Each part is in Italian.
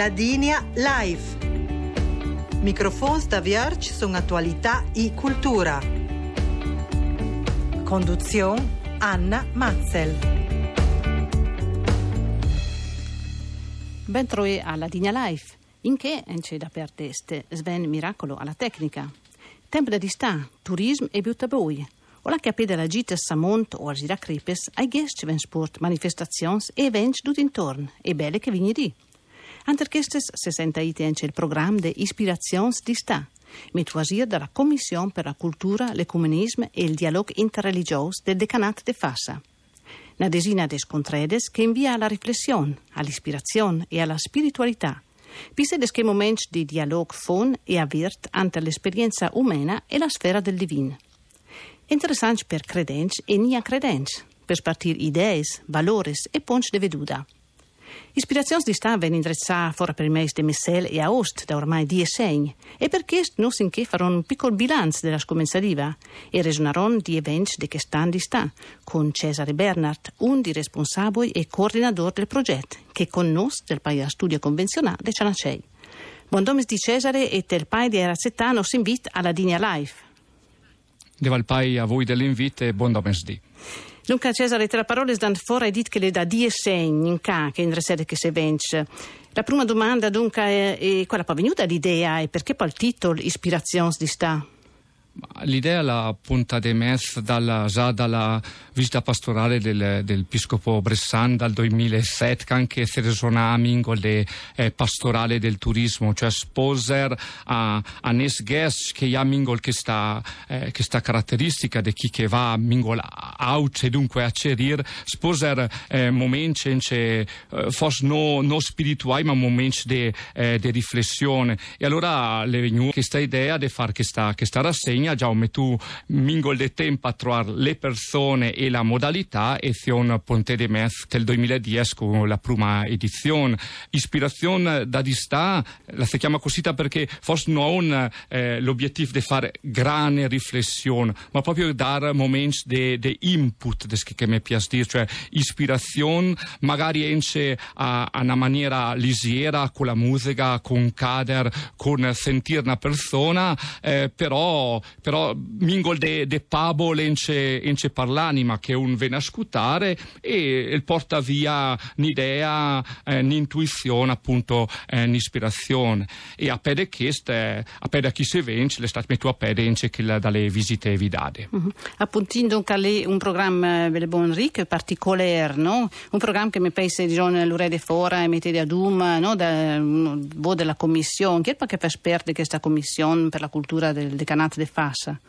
Ladinia Live. Microfons da Vierge sono attualità e cultura. Conduzione Anna Matzel. Bentroe alla Digna Life, in che c'è da per teste Sven Miracolo alla tecnica. Tempo da sta, turismo e buttaboi. O la capeda la gita Samont o Arsira Crepes ai ven sport, manifestazions e events tut intorno e belle che vigni di. Ite anche il programma de Ispirazions di sta, mettuasir dalla Commissione per la Cultura, l'Ecumenismo e il Dialogo Interreligioso del Decanat de Fassa. Una desina des contredes che invia alla riflessione, all'ispirazione e alla spiritualità, Pise des che momenti di dialogo fon e avvirt ante l'esperienza umana e la sfera del divino. Interessant per credents e nia credents, per spartir idees, valores e ponts de veduta. Ispirazioni di sta ven indrezzà fora per il mese di Messel e Aost da ormai dieci anni e per questo non sin che farò un piccolo bilancio della scomenzativa e resonaron di eventi di che stand di sta con Cesare Bernard, un di responsabili e coordinatore del progetto che con noi del paese studio convenzionale di Cianacei. Buon domes di Cesare e del paese di Razzettano si invita alla Digna Life. Deval pai a voi dell'invito e buon domes di. Dunque Cesare, la parola dan fora e dit che le da die segni in ca che in resede che se vence. La prima domanda dunque è, è quella poi venuta l'idea e perché poi il titolo Ispirazione di sta? L'idea la punta de mes dalla, già dalla visita pastorale del, del Piscopo Bressan dal 2007 che anche se mingol de eh, pastorale del turismo cioè sposer a, a nes guest che ha mingol che sta, eh, che sta caratteristica di chi che va mingol auce dunque a cerir. Sposer eh, momenti eh, forse no, no spirituali ma momenti di eh, riflessione. E allora le venu questa idea di fare questa rassegna già tu mingol de tempo a trovare le persone e la modalità e Sion Ponte de Mes del 2010 con la prima edizione. Ispirazione da distà, la si chiama così perché forse non eh, l'obiettivo di fare grande riflessione, ma proprio dare momenti di input, che mi piace dire, cioè ispirazione, magari ence a, a una maniera lisiera con la musica, con cader, con sentire una persona, eh, però però mingol de, de pabo l'ence, ence parlanima che un ven a scutare e il porta via un'idea, eh, un'intuizione, appunto, eh, un'ispirazione. E a pede queste, a pede a chi si vence, le state metto a pede ence che dalle visite evidate. Uh-huh. Mhm. Appuntando che un programma eh, bon ricco, particolare, no? Un programma che mi pensa di John Lurede Fora e mette a Duma, no? Da, no, della commissione, che è perché per sperde questa commissione per la cultura del decanato de Fa passa?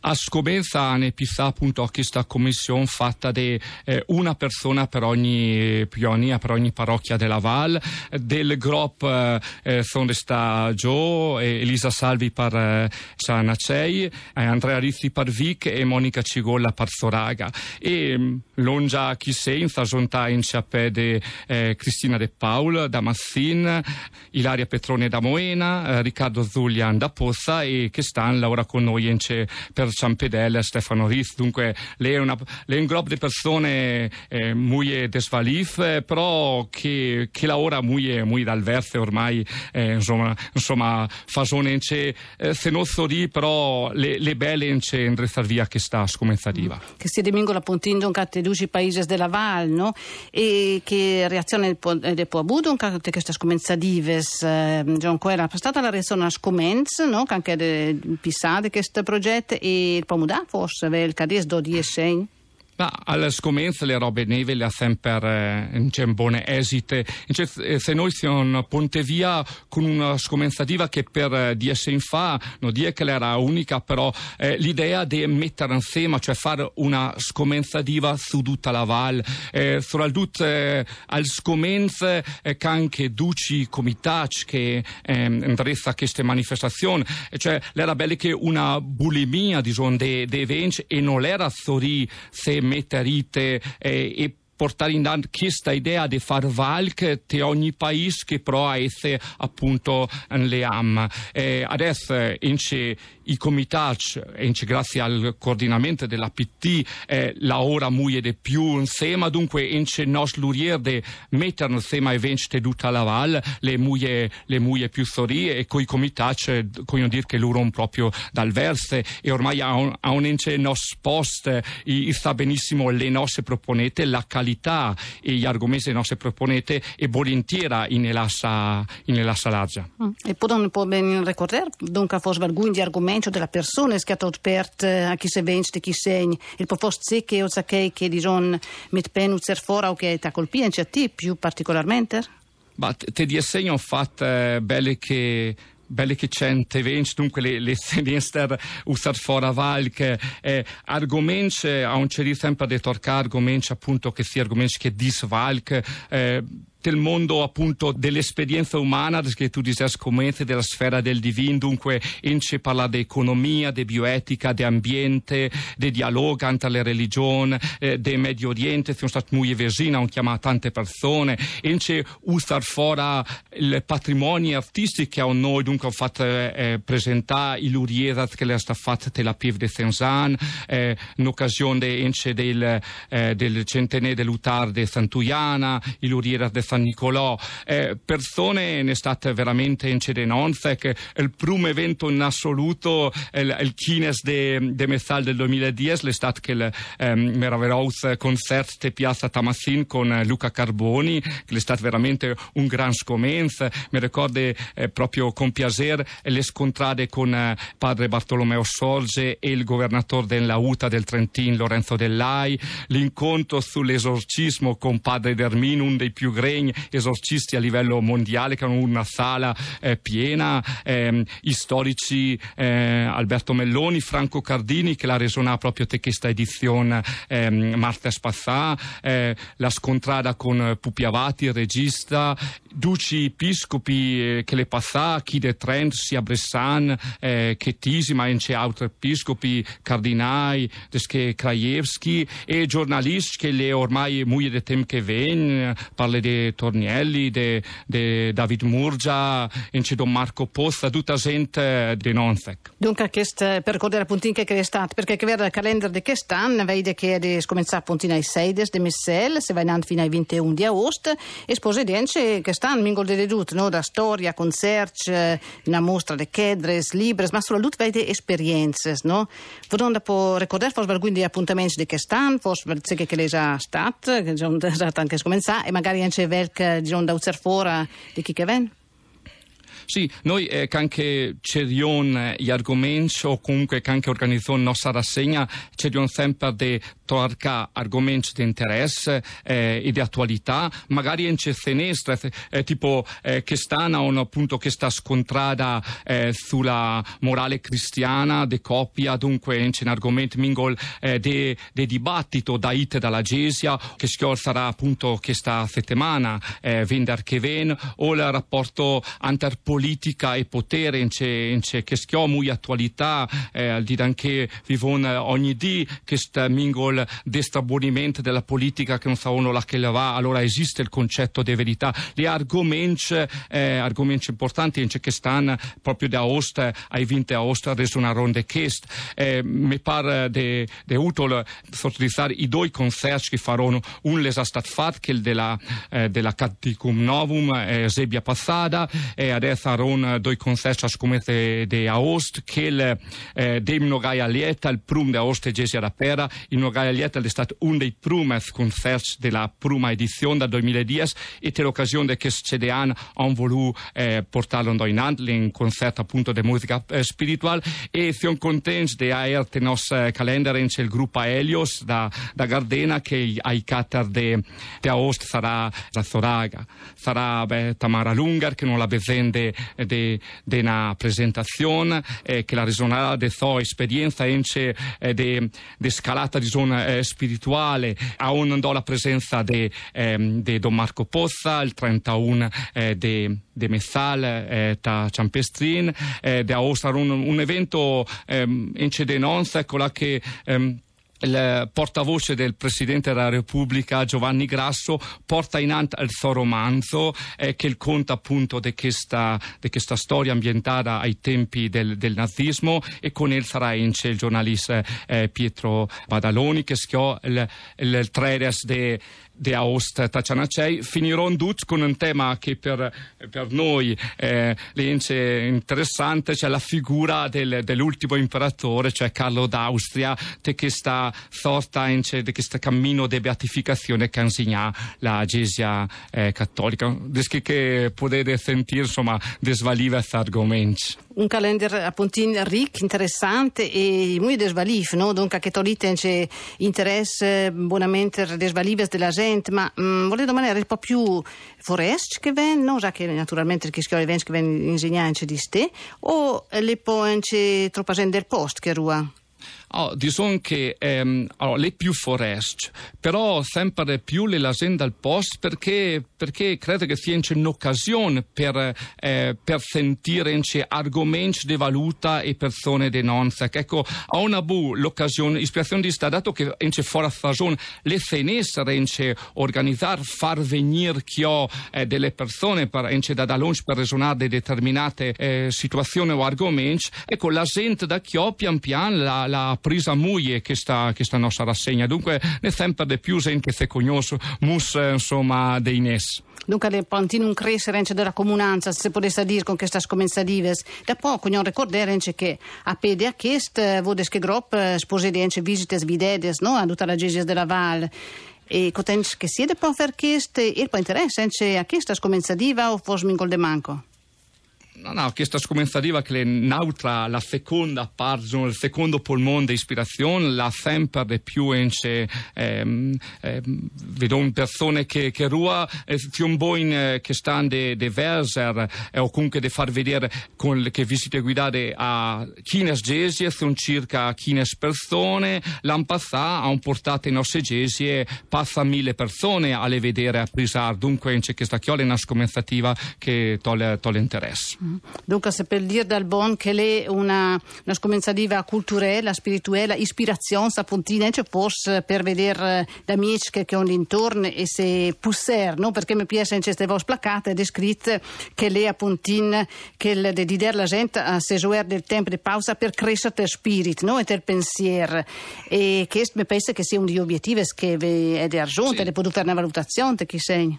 A scomenza ne pissa appunto questa commissione fatta di eh, una persona per ogni pionia, per ogni parrocchia della Val, del gruppo eh, sono sta Gio, Elisa Salvi per eh, Sanacei, eh, Andrea Rizzi per Vic e Monica Cigolla per Soraga. E mm, longia chi senza zonta in ciapede eh, Cristina De Paul da Massin, Ilaria Petrone da Moena, eh, Riccardo Zulian da Pozza e che stanno ora con noi in C per Ciampedella, Stefano Riz, dunque lei è, una, lei un gruppo di persone eh, muy desvalif, eh, però che, che lavora muy, muy dal verso ormai, eh, insomma, insomma fasone in c'è, eh, se non so di, però le, le belle in via che sta scomenzativa. Mm. Che si domingo la puntindo in duci paesi della Val, no? E che reazione del può avuto in queste scomenzadives, eh, John Quera, è stata la reazione a scomenz, no? Che anche de, pissate questo progetto e il pomodà forse, il cades do di essegni. Ma alle scomenze le robe neve le ha sempre eh, in buone esite. Eh, se noi siamo ponte via con una scomenzativa che per eh, dieci anni fa, non dire che era unica, però eh, l'idea di mettere insieme, cioè fare una scomenzativa su tutta la val, eh, soprattutto eh, al scomenze eh, che anche duci comitati che eh, indressa queste manifestazioni, cioè l'era bella che una bulimia, diciamo, dei de eventi e non era sorì se metterite eh, e portare in avanti questa idea di far valk di ogni paese che però ha appunto le am. Eh, adesso in i comitati, grazie al coordinamento della PT, eh, la ora muoie di più insieme, dunque in nos lurier de mettere insieme ai venti tutta la val, le muie, le muie più storie e coi comitati, vogliono dire che loro proprio dal verse e ormai a un, a un ence nos post, i, sta benissimo le nostre proponete, la qualità e gli argomenti nostre proponete e volentieri in elassa, in elassa. Mm. E poi può ben ricordare, dunque forse alcuni di argomenti della persona che ha aperto eh, a chi se vende, chi segna, il posto secche o che che dicono met pen zer fora o che ti colpisce a te più particolarmente? Ma te di segno fatto eh, belle che belle che cente eventi, dunque le, le sinistre usate fuori a valche, eh, argomenti, a un certo sempre di toccare argomenti appunto che si argomenti che disvalche, eh, del mondo appunto dell'esperienza umana che tu dici scommette della sfera del divino dunque in ci parla di economia di bioetica di ambiente di dialogo tra le religioni eh, del Medio Oriente sono stati molto vicini hanno chiamato tante persone. In ci usare fuori il patrimonio artistico che noi dunque ho fatto eh, eh presentare i lurieri che le sta fatta della Pieve de Senzan eh, in occasione de, del, eh, del centenario dell'Utar de Santuiana i lurieri de San San Nicolò, eh, persone ne state veramente in cedenonze che il primo evento in assoluto il, il Kines de, de Messal del 2010 è stato che il ehm, meraviglioso concerto di Piazza Tamassin con Luca Carboni che è stato veramente un gran scommenza mi ricordo eh, proprio con piacere le scontrade con eh, padre Bartolomeo Sorge e il governatore della UTA del Trentin Lorenzo Dellai l'incontro sull'esorcismo con padre Dermino uno dei più grandi impegni esorcisti a livello mondiale che hanno una sala eh, piena, eh, i storici Alberto Melloni, Franco Cardini che l'ha resona proprio te questa edizione eh, martes passà, eh, la scontrada con Pupi Avati, il regista, duci episcopi eh, che le passà, chi de Trent, sia Bressan, eh, che Tisi, ma anche altri episcopi, cardinali, desche Krajewski e giornalisti che le ormai molto di tempo che vengono, parla di Tornielli, di David Murgia, anche Don Marco Posta, tutta gente di Nonzec. Dunque, questo per ricordare appunto che è stato, perché che il calendario di quest'anno vede che è cominciato appunto ai 6 di Messel, se va in avanti fino ai 21 di agosto, e spose che quest'anno mingol de dedut, no? da storia, concerti, una mostra di chedres, libres, ma soprattutto vede esperienze, no? Vorrei può ricordare forse alcuni appuntamenti di quest'anno, forse che le già state, che già anche cominciato, e magari anche qualche giorno da usare fuori di chi che viene? Sì, noi eh, anche cerchiamo gli argomenti o comunque anche organizziamo la nostra rassegna, cerchiamo sempre di trovare argomenti di interesse eh, e di attualità, magari in sinistra, eh, tipo eh, che stanno appunto che sta scontrata eh, sulla morale cristiana, di coppia, dunque in argomenti mingol eh, di dibattito da IT dalla Gesia, che sarà appunto questa settimana, eh, vendar che ven, o il rapporto interpolitico politica e potere in c'è, in c'è che schiomu attualità eh, di anche vivono ogni di che sta mingol destabilimento della politica che non sa uno la che la va. Allora esiste il concetto di verità. Gli argomenti eh, argomenti importanti in c'è che stanno proprio da Ost ai 20 a Ost reso una ronde chest. Eh, mi pare de, de utile sottolineare i due concerti che faranno un les stat fat che il della, eh, della Catticum Novum eh, Sebia passata e adesso Saron doi concerti come de Aost che il eh, dem Nogaia Lieta, il prum de Aost e Gesia da Pera, il Nogaia Lieta è stato uno dei primi concerti della prima edizione del 2010 e per l'occasione che CDAN hanno voluto eh, portarlo in avanti, in concerto appunto di musica eh, spirituale e siamo contenti di avere nel nostro calendario il gruppo Helios da, da Gardena che ai cater di Aost sarà la Soraga, sarà beh, Tamara Lungar che non la besende de, de una presentazione eh, che la risonava de sua esperienza ence eh, de, de scalata di zona eh, spirituale. A un la presenza di ehm, Don Marco Pozza il 31 eh, de, de Messal eh, da Ciampestrin eh, de un, un evento ehm, ence de nonza ecco che ehm, il portavoce del Presidente della Repubblica Giovanni Grasso porta in ante il suo romanzo eh, che conta appunto di questa, questa, storia ambientata ai tempi del, del, nazismo e con il sarà in c'è il giornalista eh, Pietro Badaloni che schiò il, il, il di Aost Tacianacei. Finirò con un tema che per, per noi eh, è interessante, cioè la figura del, dell'ultimo imperatore, cioè Carlo d'Austria, di questa sorta, di questo cammino di beatificazione che insegna la Gesia eh, cattolica. Deschi che potete sentire, insomma, desvaliva questi argomenti. Un calendario appunto ricco, interessante e molto desvalif, no? Dunque, che tolite c'è interesse buonamente desvalives della gente ma mh, mm, volevo domandare un po' più forest che ven, non già che naturalmente che schiole ven che ven insegnanti di ste, o le poi troppa gente del post che rua? Oh, diciamo che ehm, allora, le più forest, però sempre più le lasciamo dal post perché, perché credo che sia un'occasione per, eh, per sentire argomenti di valuta e persone di nonza. Ecco, a una bu l'occasione, l'ispirazione di sta dato che c'è fuori stagione le finestre organizzare, far venire chio eh, delle persone per, da da lunch per resonare determinate eh, situazioni o argomenti, ecco la gente da chio pian pian la, la presa muie questa, questa nostra rassegna. Dunque, ne sempre di più gente che conosce mus, insomma, dei NES. Dunque, le pantine un crescere della comunanza, se potesse dire con questa scomenza dives. Da poco, non ricordare che a pede a chest, vodes che grop, eh, spose di visite videdes, no? A tutta la Gesia della Val e cotenz che siede per fare chest e poi interessa a questa scomenza diva o forse mingol de manco? No, no, questa scomenzativa che è nautra la seconda parte, il secondo polmone di ispirazione, la sempre di più in c'è, ehm, ehm, vedo persone che, che rua, eh, po' eh, che stanno di verser, eh, o comunque di far vedere con le che visite guidate a chines gesie, sono circa chines persone, l'anno passato hanno portato i nostri gesie, passa mille persone a le vedere a Prisar, dunque c'è questa chiola è una scomenzativa che toglie, toglie interesse. Dunque, se per dire dal bon che è una, una scomenzativa culturale, spirituale, ispirazione, appuntina, c'è forse per vedere da amici che, che ho intorno e se pusser, no? Perché mi piace in queste vostre placate descritte che le appuntin che il de dire la gente a sesuer del tempo di pausa per crescere il spirito, no? E il pensiero. E questo mi pensa che sia un degli obiettivi che è di argento, sì. le può fare una valutazione, chi segna.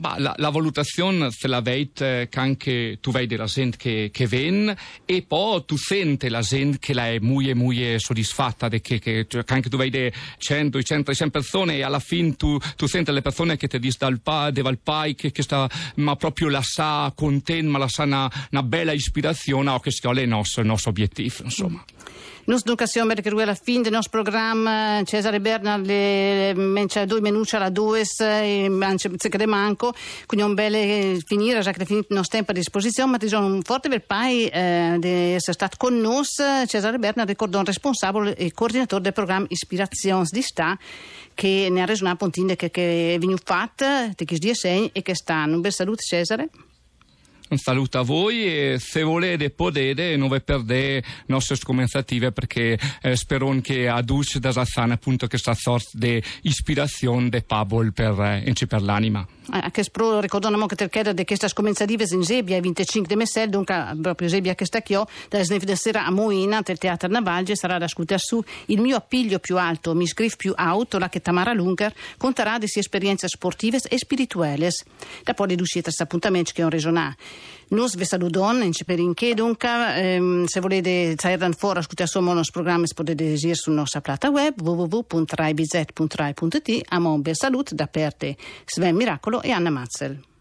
La, la, valutazione se la vede che anche tu vedi la gente che, che viene e poi tu senti la gente che la è molto, molto soddisfatta che, che, che, anche tu vedi 100, 200, 100 persone e alla fine tu, tu senti le persone che ti dicono dal pa, dal pai che, che sta ma proprio la sa contenta ma la sa una, una bella ispirazione o che sia il nostro, il nostro obiettivo insomma Nus educazione perché lui alla fine del nostro programma Cesare Berna le mencia due minuti alla due e se che manco. Quindi un bel finire già che è finito il nostro tempo a disposizione ma ti sono un forte bel pai eh, di essere stato con noi Cesare Berna ricordo un responsabile e coordinatore del programma Ispirazione di Sta che ne ha reso una pontina che, che è venuto fatta di chi e che sta. Un bel saluto Cesare un saluto a voi e se volete potete non vi perdete le nostre scomenzative perché eh, spero che adduce da Sassana appunto questa sorta di ispirazione di Pabol per, eh, per l'anima. Eh, che spro ricordiamo che di questa scomenzative in Zebia il 25 di Messel dunque proprio Zebia che sta qui da snef di sera a Moina del Teatro Navalge sarà da ascoltare su il mio appiglio più alto mi scrive più auto la che Tamara Lunker conterà di esperienze sportive e spirituali da poi riuscite a appuntamenti che ho resonà Nos vi saludon in Ceperinche dunque ehm, se volete sair fuori ascoltare il nostro programma potete desir sul nostra plata web www.raibz.rai.it a un bel saluto da parte Sven Miracolo e Anna Mazzel.